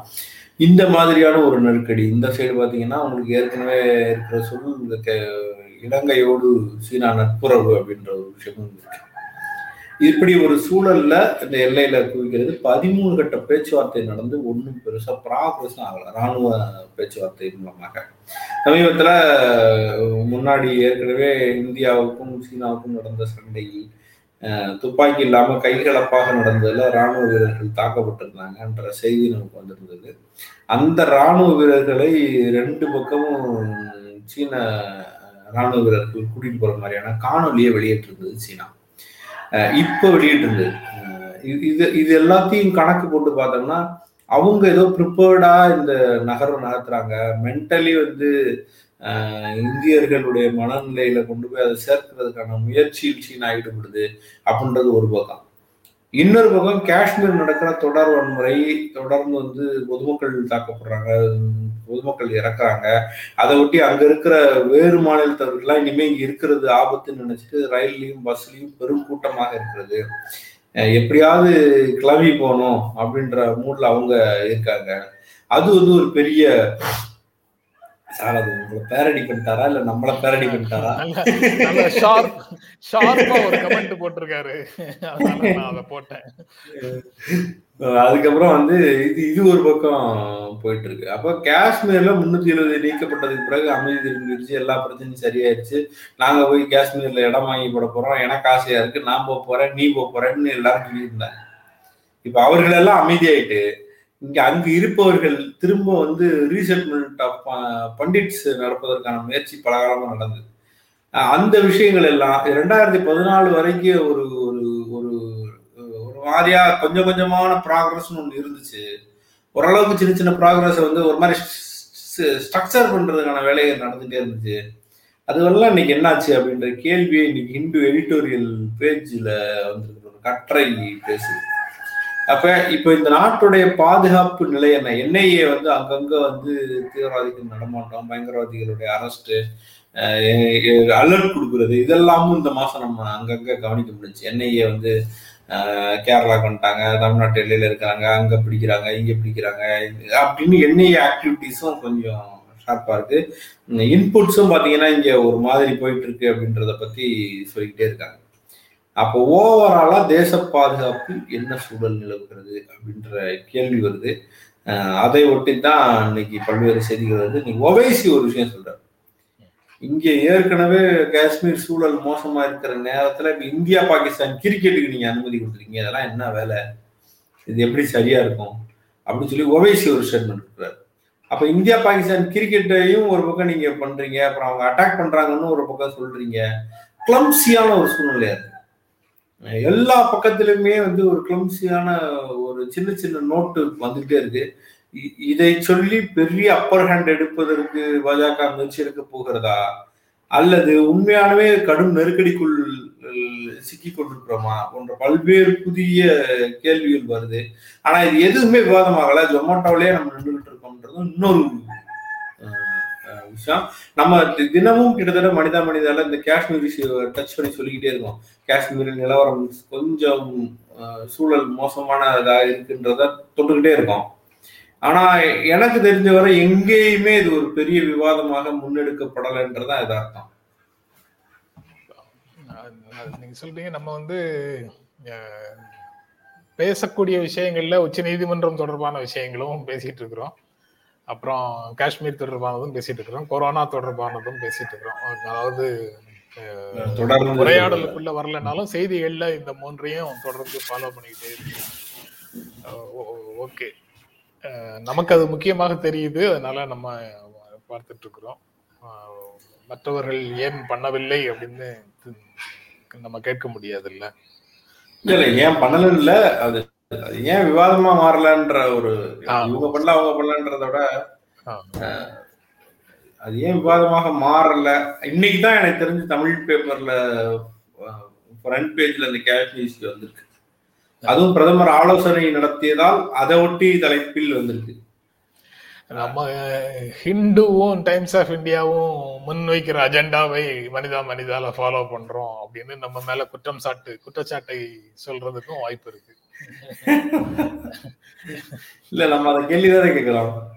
இந்த மாதிரியான ஒரு நெருக்கடி இந்த சைடு பார்த்தீங்கன்னா உங்களுக்கு ஏற்கனவே இருக்கிற சொல் இலங்கையோடு சீனா நட்புறவு அப்படின்ற ஒரு விஷயமும் இருக்கு. இப்படி ஒரு சூழல்ல இந்த எல்லையில குவிக்கிறது பதிமூணு கட்ட பேச்சுவார்த்தை நடந்து ஒன்றும் பெருசா ப்ராக்ரஸ் ஆகல. ராணுவ பேச்சுவார்த்தை மூலமாக. சமீபத்துல முன்னாடி ஏற்கனவே இந்தியாவுக்கும் சீனாவுக்கும் நடந்த சண்டையில் துப்பாக்கி இல்லாம கைகலப்பாக நடந்ததுல ராணுவ வீரர்கள் தாக்கப்பட்டிருந்தாங்கன்ற செய்தி நமக்கு வந்திருந்தது. அந்த ராணுவ வீரர்களை ரெண்டு பக்கமும் சீன ராணுவ வீரர்கள் கூட்டிட்டு போற மாதிரியான காணொலியை வெளியிட்டிருந்தது சீனா. இப்போ வெளியிட்டிருந்தது. இது இது எல்லாத்தையும் கணக்கு போட்டு பார்த்தோம்னா அவங்க ஏதோ ப்ரிப்பேர்டா இந்த நகரம் நகர்த்துறாங்க. மென்டலி வந்து இந்தியர்களுடைய மனநிலையில கொண்டு போய் அதை சேர்க்கிறதுக்கான முயற்சியில் சீனா ஈடுபடுது அப்படின்றது ஒரு பக்கம். இன்னொரு பக்கம் காஷ்மீர் நடக்கிற தொடர் வன்முறை தொடர்ந்து வந்து பொதுமக்கள் தாக்கப்படுறாங்க. பொதுமக்கள் இறக்குறாங்க. அதை ஒட்டி அங்க இருக்கிற வேறு மாநிலத்தவர்கள்லாம் இனிமே இங்க இருக்கிறது ஆபத்துன்னு நினைச்சிட்டு ரயில்லையும் பஸ்லயும் பெரும் கூட்டமாக இருக்கிறது. எப்படியாவது கிளம்பி போகணும் அப்படின்ற மூட்ல அவங்க இருக்காங்க. அது வந்து ஒரு பெரிய சார் அது உங்களை பேரடி பண்ணிட்டாரா இல்ல நம்மள பேரடி பண்ணிட்டாரா
ஷார்ப் ஷார்ப்பா ஒரு கமெண்ட் போட்டிருக்காரு. அதனால நான் அதை போட்டேன்.
அதுக்கப்புறம் வந்து இது இது ஒரு பக்கம் போயிட்டு இருக்கு அப்ப காஷ்மீர்ல முன்னூத்தி எழுபது நீக்கப்பட்டதுக்கு பிறகு அமைதி திரும்பிடுச்சு எல்லா பிரச்சனையும் சரியாயிருச்சு. நாங்க போய் காஷ்மீர்ல இடம் வாங்கி போட போறோம். எனக்கு ஆசையா இருக்கு. நான் போக போறேன் நீ போக போறேன்னு எல்லாரும் சொல்லியிருந்தாங்க. இப்ப அவர்கள் எல்லாம் அமைதியாயிட்டு இங்க அங்கு இருப்பவர்கள் திரும்ப வந்து ரீசெட்மெண்ட் ஆஃப் பண்டிட்ஸ் நடப்பதற்கான முயற்சி பலகாலமாக நடந்தது. அந்த விஷயங்கள் எல்லாம் ரெண்டாயிரத்தி பதினாலு வரைக்கும் ஒரு ஒரு ஒரு ஒரு மாதிரியா கொஞ்சம் கொஞ்சமான ப்ராக்ரஸ்னு ஒன்று இருந்துச்சு. ஓரளவுக்கு சின்ன சின்ன ப்ராக்ரஸ் வந்து ஒரு மாதிரி ஸ்ட்ரக்சர் பண்றதுக்கான வேலைகள் நடந்துகிட்டே இருந்துச்சு. அதுவெல்லாம் இன்னைக்கு என்னாச்சு அப்படின்ற கேள்வியை இன்னைக்கு ஹிந்து எடிட்டோரியல் பேஜில் வந்துருக்கிற ஒரு கட்டுரை பேசுது. அப்ப இப்ப இந்த நாட்டுடைய பாதுகாப்பு நிலை என்ன? என்ஐஏ வந்து அங்கங்க வந்து தீவிரவாதிகள் நடமாட்டம் பயங்கரவாதிகளுடைய அரெஸ்ட் அலர்ட் கொடுக்கறது. இதெல்லாமும் இந்த மாசம் நம்ம அங்கங்க கவனிக்க முடிஞ்சு என்ஐஏ வந்து கேரளா வந்துட்டாங்க தமிழ்நாட்டு எல்லையில இருக்கிறாங்க அங்க பிடிக்கிறாங்க இங்க பிடிக்கிறாங்க. அப்படின்னு என்ஐஏ ஆக்டிவிட்டிஸும் கொஞ்சம் ஷார்ப்பா இருக்கு. இன்புட்ஸும் பாத்தீங்கன்னா இங்க ஒரு மாதிரி போயிட்டு இருக்கு அப்படின்றத பத்தி சொல்லிக்கிட்டே இருக்காங்க. அப்போ ஓவராலா தேச பாதுகாப்பு என்ன சூழல் நிலவுகிறது அப்படின்ற கேள்வி வருது. அதை ஒட்டி தான் இன்னைக்கு பல்வேறு செய்திகள் வருது இன்னைக்கு ஒவைசி ஒரு விஷயம் சொல்றாரு. இங்க ஏற்கனவே காஷ்மீர் சூழல் மோசமா இருக்கிற நேரத்துல இப்ப இந்தியா பாகிஸ்தான் கிரிக்கெட்டுக்கு நீங்க அனுமதி கொடுத்துருக்கீங்க அதெல்லாம் என்ன வேலை? இது எப்படி சரியா இருக்கும்? அப்படின்னு சொல்லி ஒவைசி ஒரு ஸ்டேட்மெண்ட் இருக்கிறாரு அப்ப இந்தியா பாகிஸ்தான் கிரிக்கெட்டையும் ஒரு பக்கம் நீங்க பண்றீங்க அப்புறம் அவங்க அட்டாக் பண்றாங்கன்னு ஒரு பக்கம் சொல்றீங்க. கிளம்சியான ஒரு சூழ்நிலையா இருக்கு எல்லா பக்கத்திலுமே வந்து ஒரு கிளம்சியான ஒரு சின்ன சின்ன நோட்டு வந்துகிட்டே இருக்கு. இதை சொல்லி பெரிய அப்பர் ஹேண்ட் எடுப்பதற்கு பாஜக முயற்சி எடுக்க போகிறதா? அல்லது உண்மையானவே கடும் நெருக்கடிக்குள் சிக்கி கொண்டிருக்கிறோமா? போன்ற பல்வேறு புதிய கேள்விகள் வருது. ஆனா இது எதுவுமே விவாதமாகல. ஜொமேட்டோலயே நம்ம நின்றுகிட்டு இருக்கோம்ன்றது இன்னொரு விஷயம் நம்ம தினமும் கிட்டத்தட்ட மனிதா மனிதால இந்த காஷ்மீர் விஷயம் டச் பண்ணி சொல்லிக்கிட்டே இருக்கோம். காஷ்மீரில் நிலவரம் கொஞ்சம் சூழல் மோசமானதா இருக்குன்றத தொட்டுக்கிட்டே இருக்கோம். ஆனா எனக்கு தெரிஞ்ச வரை எங்கேயுமே இது ஒரு பெரிய விவாதமாக முன்னெடுக்கப்படலைன்றதான் அர்த்தம்
நீங்க சொல்றீங்க நம்ம வந்து பேசக்கூடிய விஷயங்கள்ல உச்ச நீதிமன்றம் தொடர்பான விஷயங்களும் பேசிட்டு இருக்கிறோம். அப்புறம் காஷ்மீர் தொடர்பானதும் பேசிட்டு இருக்கிறோம் கொரோனா தொடர்பானதும் பேசிட்டு இருக்கிறோம் அதாவது உரையாடலுக்குள்ள வரலனாலும் செய்திகள்ல இந்த மூன்றையும் தொடர்ந்து ஃபாலோ பண்ணிக்கிட்டே இருக்கோம். ஓகே. நமக்கு அது முக்கியமாக தெரியுது. அதனால நம்ம பார்த்துட்டு இருக்கிறோம் மற்றவர்கள் ஏன் பண்ணவில்லை அப்படின்னு நம்ம கேட்க முடியாது இல்ல
இல்ல ஏன் பண்ணல இல்ல. அது ஏன் விவாதமா மாறலன்ற ஒரு இவங்க பண்ணல அவங்க பண்ணலன்றத விட அது ஏன் விவாதமாக மாறல? இன்னைக்கு தான் எனக்கு தெரிஞ்சு தமிழ் பேப்பர்ல ஃப்ரண்ட் பேஜ்ல அந்த கேஷ்மீஸ்க்கு வந்திருக்கு. அதுவும் பிரதமர் ஆலோசனை நடத்தியதால் அதை ஒட்டி தலைப்பில் வந்திருக்கு.
நம்ம ஹிந்துவும் டைம்ஸ் ஆஃப் இந்தியாவும் முன்வைக்கிற அஜெண்டாவை மனிதா மனிதால ஃபாலோ பண்றோம் அப்படின்னு நம்ம மேல குற்றம் சாட்டு குற்றச்சாட்டை சொல்றதுக்கும் வாய்ப்பு இருக்கு.
இல்ல நம்ம அதை கேள்விதானே கேட்கிறோம்.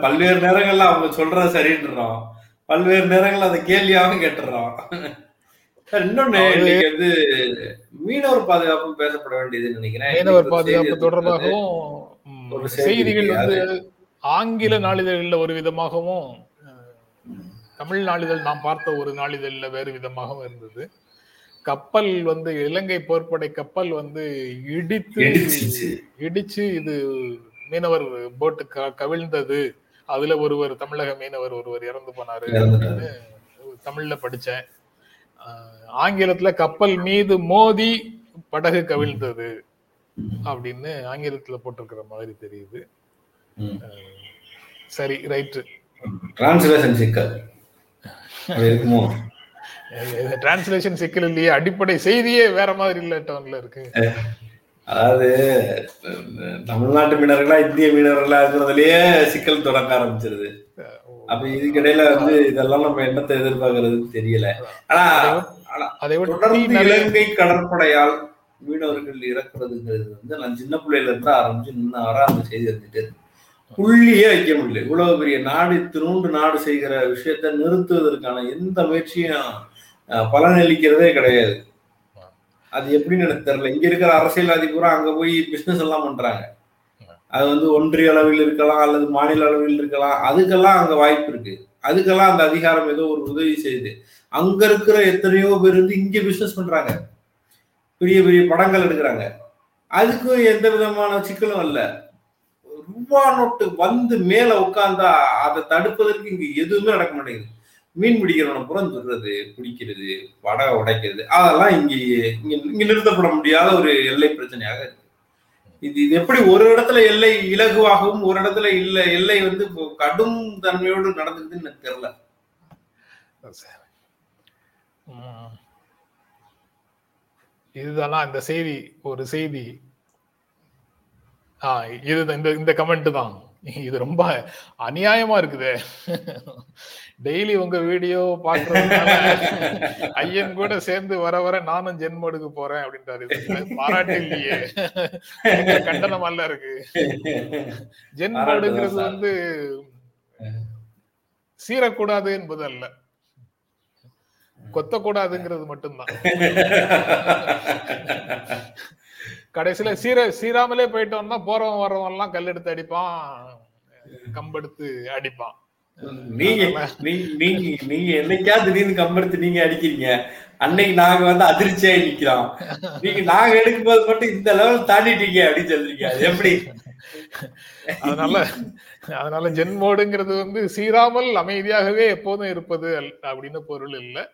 பல்வேறு நேரங்கள்ல அவங்க சொல்றது சரின்றோம் பல்வேறு நேரங்கள்ல அதை கேள்வியாகவும் கேட்டுறோம். இன்னொன்னு
அதாவது-
இன்னைக்கு வந்து மீனவர் பாதுகாப்பு பேசப்பட வேண்டியதுன்னு நினைக்கிறேன்.
மீனவர் பாதுகாப்பு. தொடர்பாகவும்
ஒரு
செய்திகள். வந்து ஆங்கில நாளிதழில் ஒரு விதமாகவும் தமிழ் நாளிதழ் நாம் பார்த்த ஒரு நாளிதழில் வேறு விதமாகவும் இருந்தது. கப்பல் வந்து இலங்கை போர்ப்படை கப்பல் வந்து இடித்து. இடிச்சு இது மீனவர் போட்டு கவிழ்ந்தது. அதுல ஒருவர் தமிழக மீனவர் ஒருவர் இறந்து போனாரு தமிழ்ல படிச்சேன். ஆங்கிலத்துல கப்பல் மீது மோதி படகு கவிழ்ந்தது அப்படின்னு ஆங்கிலத்துல போட்டிருக்கிற மாதிரி தெரியுது. சரி ரைட்டு.
டிரான்ஸ்லேஷன் சிக்கல். இருக்குமோ?
டிரான்ஸ்லேஷன் சிக்கல் இல்லையே அடிப்படை செய்தியே வேற மாதிரி இல்ல டோன்ல இருக்கு.
அதாவது தமிழ்நாட்டு மீனவர்களா இந்திய மீனவர்களா இருக்கிறதுலயே சிக்கல் தொடங்க ஆரம்பிச்சிருது. அப்ப இதுக்கிடையில வந்து இதெல்லாம் நம்ம என்னத்தை எதிர்பார்க்கறதுன்னு தெரியல. ஆனா தொடர்ந்து இலங்கை கடற்படையால் மீனவர்கள் இறக்குறதுங்கிறது வந்து நான் சின்ன பிள்ளையில இருந்து ஆரம்பிச்சு இன்னும் வர அந்த செய்தி இருக்கு. புள்ளியே வைக்க முடியல. இவ்வளவு பெரிய நாடு திருண்டு நாடு செய்கிற விஷயத்த நிறுத்துவதற்கான எந்த முயற்சியும் பலனளிக்கிறதே கிடையாது. அது எப்படின்னு எனக்கு தெரியல. இங்க இருக்கிற அரசியல்வாதி பூரா அங்க போய் பிசினஸ் எல்லாம் பண்றாங்க. அது வந்து ஒன்றிய அளவில் இருக்கலாம் அல்லது மாநில அளவில் இருக்கலாம். அதுக்கெல்லாம் அங்க வாய்ப்பு இருக்கு. அதுக்கெல்லாம் அந்த அதிகாரம் ஏதோ ஒரு உதவி செய்யுது. அங்க இருக்கிற எத்தனையோ பேர் வந்து இங்க பிசினஸ் பண்றாங்க. பெரிய பெரிய படங்கள் எடுக்கிறாங்க. அதுக்கும் எந்த விதமான சிக்கலும் இல்ல ரூபா நோட்டு வந்து மேல உட்கார்ந்தா அதை தடுப்பதற்கு இங்க எதுவுமே நடக்க மாட்டேங்குது. மீன் பிடிக்கிறவனை புறம் சொல்றது பிடிக்கிறது வடை உடைக்கிறது அதெல்லாம் இங்க இங்க இங்க நிறுத்தப்பட முடியாத ஒரு எல்லை பிரச்சனையாக இருக்கு. இது இது எப்படி ஒரு இடத்துல எல்லை இலகுவாகவும் ஒரு இடத்துல இல்ல எல்லை வந்து கடும் தன்மையோடு நடந்துக்குதுன்னு எனக்கு தெரியல.
உம். இந்த செய்தி ஒரு செய்தி. ஆஹ் இது இந்த இந்த கமெண்ட் தான். இது ரொம்ப அநியாயமா இருக்குது. டெய்லி உங்க வீடியோ பாக்குறதுனால ஐயன் கூட சேர்ந்து வர வர நானும் ஜென்மோடுக்கு போறேன் அப்படின்றாரு. பாராட்டு இல்லையே. கண்டனம் அல்ல இருக்கு. ஜென்மோடுங்கிறது. வந்து சீரக்கூடாது என்பது அல்ல. கொத்தக்கூடாதுங்கிறது மட்டும்தான். கடைசியில சீர சீராமலே போயிட்டோம்னா போறவன் வர்றவன் எல்லாம் கல் எடுத்து அடிப்பான் கம்பெடுத்து அடிப்பான்.
நீங்க நீ- நீங்க நீங்க என்னைக்கா திடீர்னு கம்பெடுத்து நீங்க அடிக்கிறீங்க? அன்னைக்கு நாங்க வந்து அதிர்ச்சியா நிக்கிறோம். நீங்க நாங்க எடுக்கும்போது மட்டும் இந்த லெவல் தாண்டிட்டீங்க அப்படின்னு சொல்றீங்க. அது எப்படி?
அதனால அதனால ஜென்மோடுங்கிறது வந்து சீராமல் அமைதியாகவே எப்போதும் இருப்பது அப்படின்னு பொருள் இல்லை.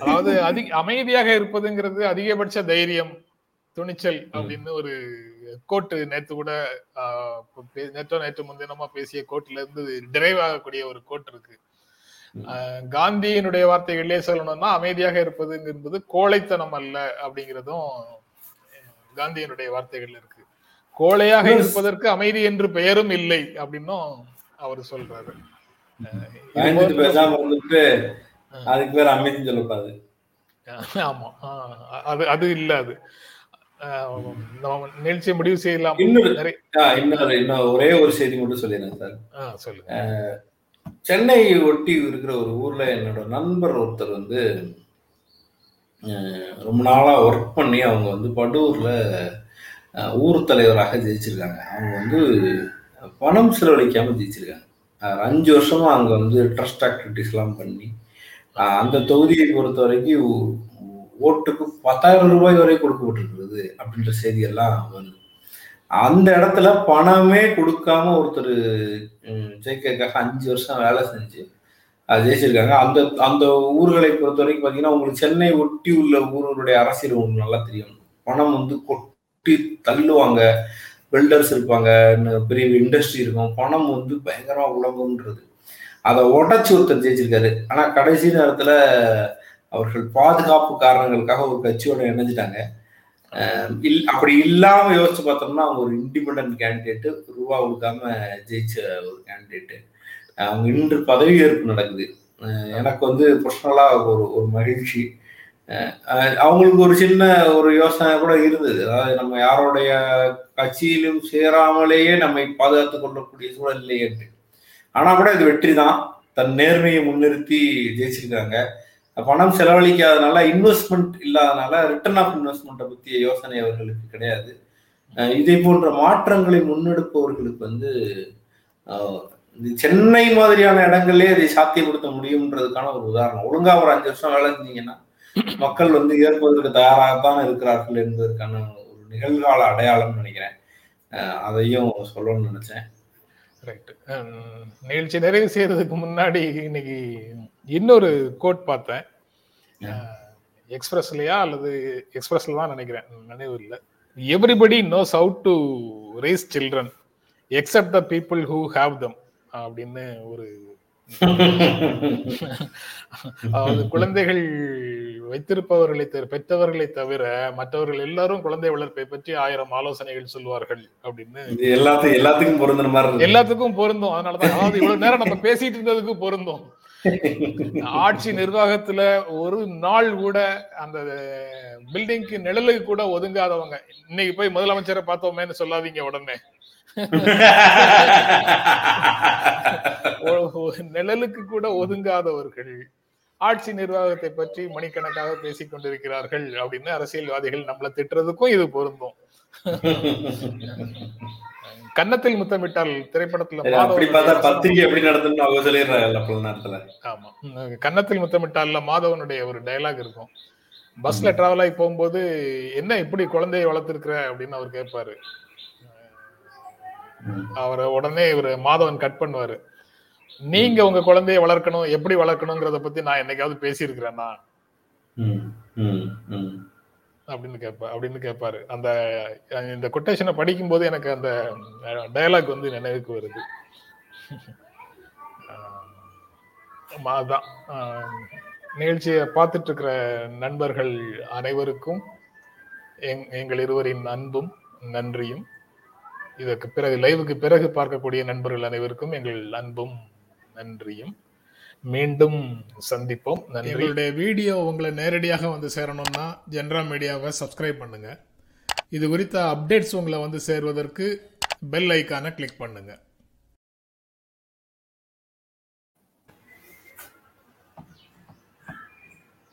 அதாவது அதிக அமைதியாக இருப்பதுங்கிறது அதிகபட்ச தைரியம் துணிச்சல் அப்படின்னு ஒரு கோட்டு நேத்து கூட நேற்றோ நேற்று முன்தினமா பேசிய கோட்ல இருந்து டிரைவ் ஆகக்கூடிய ஒரு கோட் இருக்கு. காந்தியினுடைய வார்த்தைகளிலே சொல்லணும்னா அமைதியாக இருப்பது என்பது கோழைத்தனம் அல்ல அப்படிங்கிறதும் காந்தியினுடைய வார்த்தைகள் இருக்கு. கோழையாக இருப்பதற்கு அமைதி என்று பெயரும் இல்லை அப்படின்னும் அவர் சொல்றாரு.
அதுக்கு பேர் அமைதின்னு சொல்லக்கூடாது.
ஆமா. அது அது இல்ல அது. நிகழ்ச்சியை முடிவு செய்யலாம்.
இன்னொரு ஒரே ஒரு செய்தி மட்டும் சொல்லிடுறேன் சார்.
சொல்லுங்க.
சென்னை ஒட்டி இருக்கிற ஒரு ஊர்ல என்னோட நண்பர் ஒருத்தர் வந்து ரொம்ப நாளா ஒர்க் பண்ணி அவங்க வந்து படூர்ல ஊர் தலைவராக ஜெயிச்சிருக்காங்க. அவங்க வந்து பணம் செலவழிக்காம ஜெயிச்சிருக்காங்க. அஞ்சு வருஷமா அங்க வந்து ட்ரஸ்ட் ஆக்டிவிட்டிஸ் எல்லாம் பண்ணி அந்த தொகுதியை பொறுத்த வரைக்கும் ஓட்டுக்கு பத்தாயிரம் ரூபாய் வரை கொடுக்கப்பட்டிருக்கிறது அப்படின்ற செய்தியெல்லாம் வருது. அந்த இடத்துல பணமே கொடுக்காம ஒருத்தர் ஜெயிக்கிறதுக்காக அஞ்சு வருஷம் வேலை செஞ்சு அது ஜெயிச்சிருக்காங்க. அந்த அந்த ஊர்களை பொறுத்த வரைக்கும் பார்த்தீங்கன்னா உங்களுக்கு சென்னை ஒட்டி உள்ள ஊர்களுடைய அரசியல் உங்களுக்கு நல்லா தெரியும். பணம் வந்து கொட்டி தள்ளுவாங்க. பில்டர்ஸ் இருப்பாங்க. பெரிய இண்டஸ்ட்ரி இருக்கும். பணம் வந்து பயங்கரமாக உலகம்ன்றது அதை உடச்சி ஒருத்தர் ஜெயிச்சிருக்காரு. ஆனால் கடைசி நேரத்தில் அவர்கள் பாதுகாப்பு காரணங்களுக்காக ஒரு கட்சியோட இணைஞ்சிட்டாங்க. இல் அப்படி இல்லாம யோசிச்சு பார்த்தோம்னா அவங்க ஒரு இண்டிபெண்ட் கேண்டிடேட்டு ரூபா கொடுக்காம ஜெயிச்ச ஒரு கேண்டிடேட்டு அவங்க இன்று பதவியேற்பு நடக்குது. எனக்கு வந்து பர்சனலா ஒரு ஒரு மகிழ்ச்சி. அவங்களுக்கு ஒரு சின்ன ஒரு யோசனை கூட இருந்தது. அதாவது நம்ம யாருடைய கட்சியிலும் சேராமலேயே நம்மை பாதுகாத்துக் கொள்ளக்கூடிய சூழல் இல்லையே ஆனா கூட இது வெற்றி தான் தன் நேர்மையை முன்னிறுத்தி ஜெயிச்சிருக்காங்க. பணம் செலவழிக்காதனால இன்வெஸ்ட்மெண்ட் இல்லாதனால ரிட்டர்ன் ஆஃப் இன்வெஸ்ட்மெண்ட்டை பற்றிய யோசனை அவர்களுக்கு கிடையாது. அஹ் இதை போன்ற மாற்றங்களை முன்னெடுப்பவர்களுக்கு வந்து இந்த சென்னை மாதிரியான இடங்களே இதை சாத்தியப்படுத்த முடியும்ன்றதுக்கான ஒரு உதாரணம். ஒழுங்கா ஒரு அஞ்சு வருஷம் வேலை செஞ்சீங்கன்னா மக்கள் வந்து ஏற்பதற்கு தயாராகத்தான் இருக்கிறார்கள் என்பதற்கான ஒரு நிகழ்கால அடையாளம்னு நினைக்கிறேன். அதையும் சொல்லணும்னு நினைச்சேன்.
ரைட் நிகழ்ச்சி நிறைவு செய்யறதுக்கு முன்னாடி இன்னைக்கு இன்னொரு கோட் பார்த்தேன். எக்ஸ்பிரஸ்லயா அல்லது எக்ஸ்பிரஸ்ல தான் நினைக்கிறேன். நினைவு இல்லை. Everybody knows how to raise children except the people who have them அப்படின்னு ஒரு அதாவது குழந்தைகள் வைத்திருப்பவர்களை பெற்றவர்களை தவிர மற்றவர்கள் எல்லாரும் குழந்தை வளர்ப்பை பற்றி ஆயிரம் ஆலோசனைகள் சொல்வார்கள் அப்படின்னு.
எல்லாத்துக்கும் எல்லாத்துக்கும் பொருந்துற மாதிரி.
எல்லாத்துக்கும் பொருந்தும். அதனாலதான் அதாவது இவ்வளவு நேரம் நம்ம பேசிட்டு இருந்ததுக்கு பொருந்தும். ஆட்சி நிர்வாகத்துல ஒரு நாள் கூட அந்த பில்டிங்க்கு நிழலுக்கு கூட ஒதுங்காதவங்க. இன்னைக்கு போய் முதலமைச்சரை பார்த்தோமேன்னு சொல்லாதீங்க உடனே. நிழலுக்கு கூட ஒதுங்காதவர்கள். ஆட்சி நிர்வாகத்தை பற்றி மணிக்கணக்காக பேசிக் கொண்டிருக்கிறார்கள் அப்படின்னு அரசியல்வாதிகள் நம்மளை திட்டுறதுக்கும் இது பொருந்தும். கன்னத்தில் முத்தமிட்டால் திரைப்படத்துல
அப்படி பார்த்தா பத்திரிகை எப்படி நடத்துன்னு அவங்க நேரத்துல.
ஆமா. கன்னத்தில் முத்தமிட்டால்ல மாதவனுடைய ஒரு டயலாக் இருக்கும். பஸ்ல டிராவல் ஆகி போகும்போது என்ன இப்படி குழந்தையை வளர்த்திருக்கிற? அப்படின்னு அவர் கேட்பாரு. அவரை உடனே இவர் மாதவன் கட் பண்ணுவாரு. நீங்க உங்க குழந்தையை வளர்க்கணும் எப்படி வளர்க்கணுங்கிறத பத்தி நான் என்னைக்காவது பேசியிருக்கிறேன்னா. அப்படின்னு கேட்பா அப்படின்னு கேட்பாரு அந்த இந்த கொட்டேஷனை படிக்கும்போது எனக்கு அந்த டயலாக் வந்து நினைவுக்கு வருது. ஆமா, அதான். நிகழ்ச்சியை பார்த்துட்டு இருக்கிற நண்பர்கள் அனைவருக்கும் எங் எங்கள் இருவரின் அன்பும் நன்றியும். இதற்கு பிறகு லைவுக்கு பிறகு பார்க்கக்கூடிய நண்பர்கள் அனைவருக்கும் எங்கள் அன்பும் நன்றியும். மீண்டும் சந்திப்போம். நன்றி. எங்களுடைய வீடியோ உங்களை நேரடியாக வந்து சேரணும்னா ஜென்ரா மீடியாவை சப்ஸ்கிரைப் பண்ணுங்க. இது குறித்த அப்டேட்ஸ் உங்களை வந்து சேர்வதற்கு பெல் ஐக்கானை கிளிக் பண்ணுங்கள்